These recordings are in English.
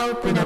open,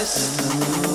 a